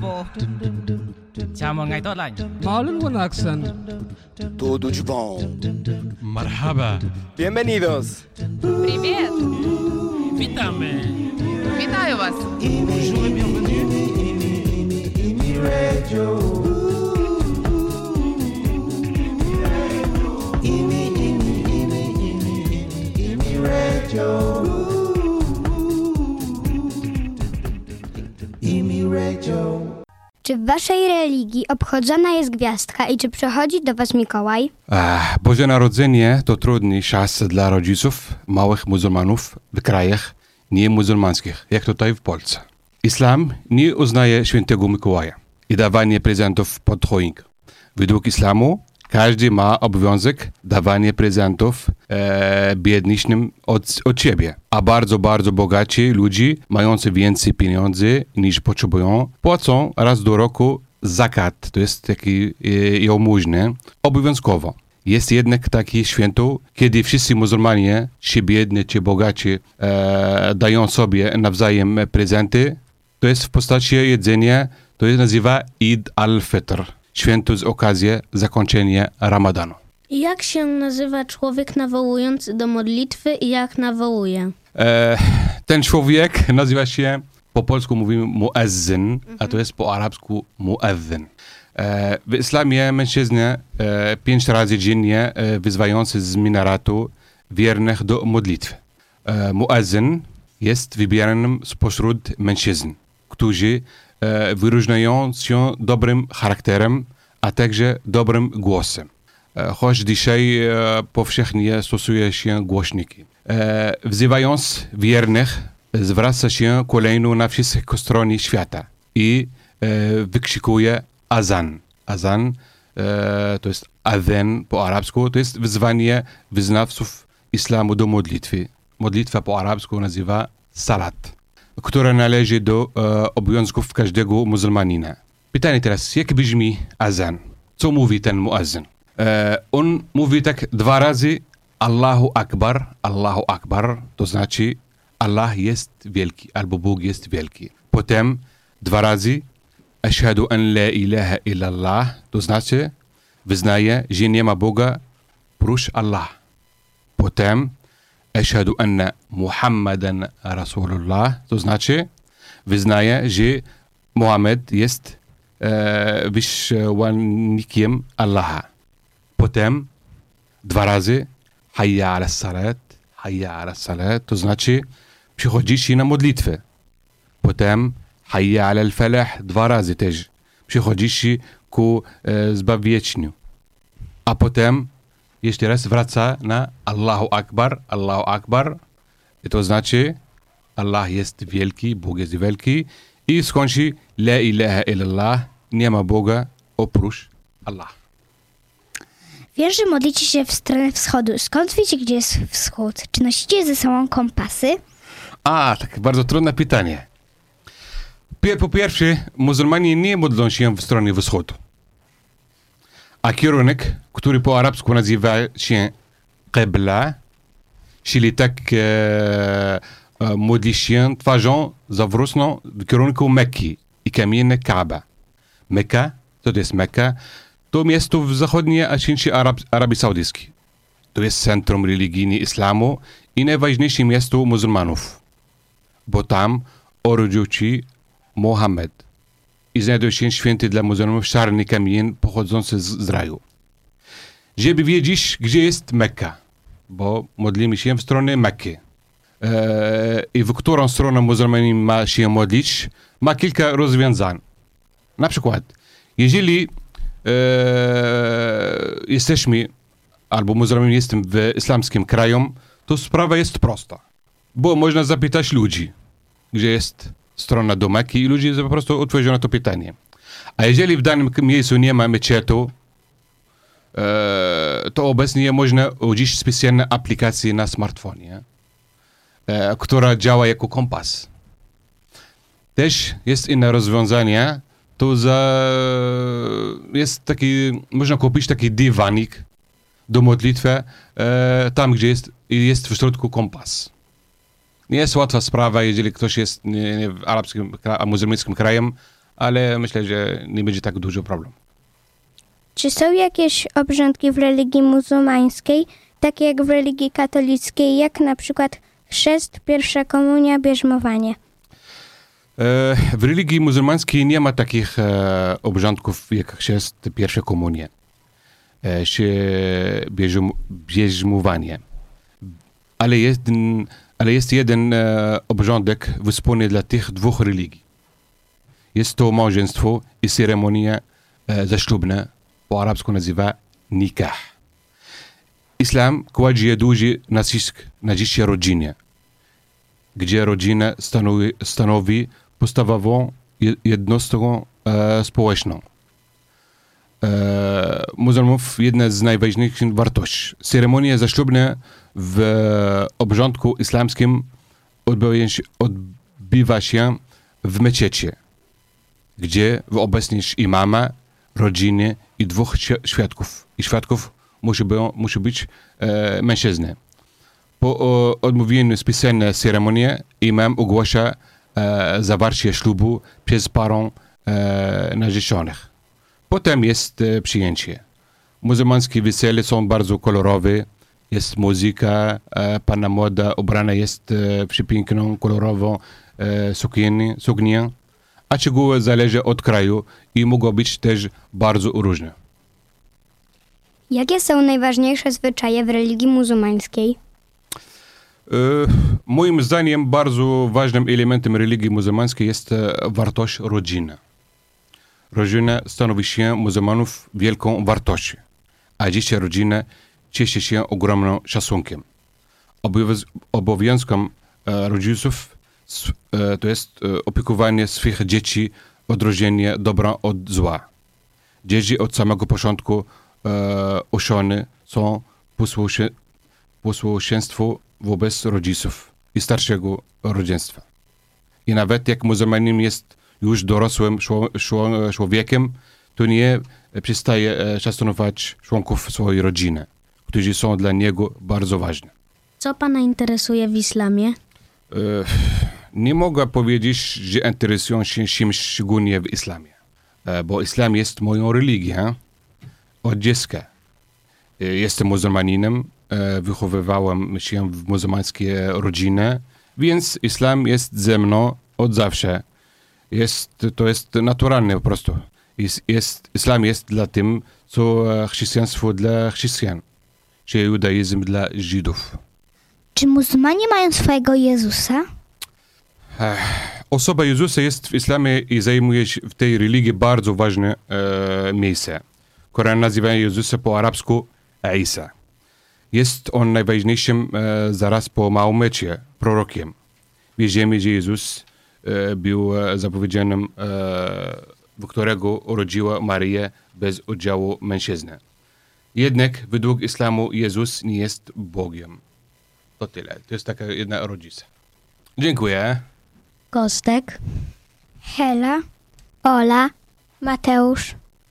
Bravo! Siamo ngày tốt lành. Marlon con accent. Todo de bom. Marhaba. Bienvenidos. Привет. Витаме. Витаю вас. Czy w waszej religii obchodzona jest gwiazdka i czy przychodzi do was Mikołaj? Ach, Boże Narodzenie to trudny czas dla rodziców małych muzułmanów w krajach niemuzułmańskich, jak tutaj w Polsce. Islam nie uznaje świętego Mikołaja i dawanie prezentów pod choinkę. Według islamu każdy ma obowiązek dawania prezentów e, biedniejszym od, od siebie, a bardzo, bardzo bogaci ludzie, mający więcej pieniędzy niż potrzebują, płacą raz do roku zakat, to jest taki e, obowiązkowo. Jest jednak takie święto, kiedy wszyscy muzułmanie, czy biedni, czy bogaci, e, dają sobie nawzajem prezenty. To jest w postaci jedzenia, to się nazywa Eid al-Fitr, święto z okazji zakończenia Ramadanu. Jak się nazywa człowiek nawołujący do modlitwy i jak nawołuje? E, ten człowiek nazywa się, po polsku mówimy muezzin, a to jest po arabsku muezzin. E, w islamie mężczyzna e, pięć razy dziennie e, wyzwający z minaretu wiernych do modlitwy. E, muezzin jest wybieranym spośród mężczyzn, którzy e, wyróżniają się dobrym charakterem, a także dobrym głosem. E, choć dzisiaj e, powszechnie stosuje się głośniki. Wzywając wiernych, zwraca się kolejno na wszystkich stron świata i wykrzykuje azan. Azan to jest adhan po arabsku, to jest wezwanie wyznawców islamu do modlitwy. Modlitwa po arabsku nazywa salat, która należy do e, obowiązków każdego muzułmanina. Pytanie teraz, jak brzmi azan? Co mówi ten muazzin? E, on mówi tak dwa razy Allahu Akbar, Allahu Akbar, to znaczy Allah jest wielki, albo Bóg jest wielki. Potem dwa razy Ashhadu an la ilaha illallah, to znaczy wyznaje, że nie ma Boga prócz Allah. Potem Ashhadu anna Muhammadan Rasulullah, to znaczy wyznaje, że Muhammad jest e, wysłannikiem Allaha. Potem dwa razy Hayya ala salat, Hayya ala salat, to znaczy przychodzisz na modlitwę. Potem Hayya ala al-falah, dwa razy też przychodzisz ku e, zbawieczniu. A potem jeszcze raz wraca na Allahu Akbar, Allahu Akbar, i to znaczy Allah jest wielki, Bóg jest wielki i skończy La ilaha illallah, nie ma Boga oprócz Allah. Wiesz, że modlicie się w stronę wschodu. Skąd wiecie, gdzie jest wschód? Czy nosicie ze sobą kompasy? A, tak bardzo trudne pytanie. Po pierwsze, muzułmanie nie modlą się w stronę wschodu. A kierunek, który po arabsku nazywa się qibla, czyli tak e, modli się twarzą zawróconą w kierunku Mekki i kamienie Kaaba. Mekka, to jest Mekka, to miasto w zachodniej części Arab, Arabii Saudyjskiej. To jest centrum religijne islamu i najważniejsze miasto muzułmanów bo tam urodził się Mohamed i znajduje się święty dla muzułmanów czarny kamień pochodzący z, raju. Żeby wiedzieć, gdzie jest Mekka, bo modlimy się w stronę Mekki. E, I w którą stronę muzułmanin ma się modlić, ma kilka rozwiązań. Na przykład, jeżeli e, jesteśmy, albo muzułmanin jestem w islamskim kraju, to sprawa jest prosta bo można zapytać ludzi, gdzie jest strona do Mekki i ludzie po prostu odpowiedzą na to pytanie. A jeżeli w danym miejscu nie ma meczetu, e, to obecnie można użyć specjalnej aplikacji na smartfonie, e, która działa jako kompas. Też jest inne rozwiązanie, to za, jest taki, można kupić taki dywanik do modlitwy, e, tam gdzie jest, jest w środku kompas. Nie jest łatwa sprawa, jeżeli ktoś jest nie, nie, w arabskim, kra- muzułmańskim krajem, ale myślę, że nie będzie tak duży problem. Czy są jakieś obrządki w religii muzułmańskiej, takie jak w religii katolickiej, jak na przykład chrzest, pierwsza komunia, bierzmowanie? E, W religii muzułmańskiej nie ma takich e, obrządków jak chrzest, pierwsze komunie, e, czy bierzm, bierzmowanie. Ale jest, ale jest jeden e, obrządek wspólny dla tych dwóch religii. Jest to małżeństwo i ceremonia e, zaślubna, po arabsku nazywa nikah. Islam kładzie duży nacisk na życie rodzinie gdzie rodzina stanowi, stanowi podstawową je- jednostkę e, społeczną. E, muzułmanów jedna z najważniejszych wartości. Ceremonia zaślubna w obrządku islamskim odbywa się, w meczecie, gdzie w obecności imama, rodziny i dwóch świ- świadków. I świadków musi, by, musi być e. Po o, odmówieniu spisania ceremonii imam ogłasza e, zawarcie ślubu przez parą e, narzeczonych. Potem jest e, przyjęcie. Muzułmańskie wesele są bardzo kolorowe. Jest muzyka, e, panna moda ubrana jest e, przepiękną, kolorową suknię, suknię, a szczegóły zależy od kraju i mogą być też bardzo różne. Jakie są najważniejsze zwyczaje w religii muzułmańskiej? Moim zdaniem bardzo ważnym elementem religii muzułmańskiej jest wartość rodziny. Rodzina stanowi się muzułmanów wielką wartością, a dzisiaj rodzina cieszy się ogromnym szacunkiem. Obowiąz- Obowiązkiem e, rodziców e, to jest e, opiekowanie swych dzieci, odróżnienie dobra od zła. Dzieci od samego początku e, uczone są posłuszeństwu wobec rodziców i starszego rodzeństwa. I nawet jak muzułmanin jest już dorosłym czło- czło- człowiekiem, to nie przestaje e, szanować członków swojej rodziny, którzy są dla niego bardzo ważni. Co pana interesuje w islamie? E, Nie mogę powiedzieć, że interesuję się czymś szczególnie w islamie, e, bo islam jest moją religią od dziecka. Jestem muzułmaninem, wychowywałem się w muzułmańskiej rodzinie, więc islam jest ze mną od zawsze. Jest, to jest naturalne po prostu. Jest, jest, islam jest dla tym, co e, chrześcijaństwo dla chrześcijan, czy judaizm dla Żydów. Czy muzułmanie mają swojego Jezusa? Osoba Jezusa jest w islamie i zajmuje się w tej religii bardzo ważne e, miejsce. Koran nazywa Jezusa po arabsku Isa. Jest on najważniejszym e, zaraz po Mahomecie, prorokiem. Wierzymy, że Jezus był e, zapowiedzianym, e, w którego urodziła Maryja bez udziału mężczyzny. Jednak według islamu Jezus nie jest Bogiem. To tyle. To jest taka jedna rodzica. Dziękuję. Kostek. Hela, Ola. Mateusz,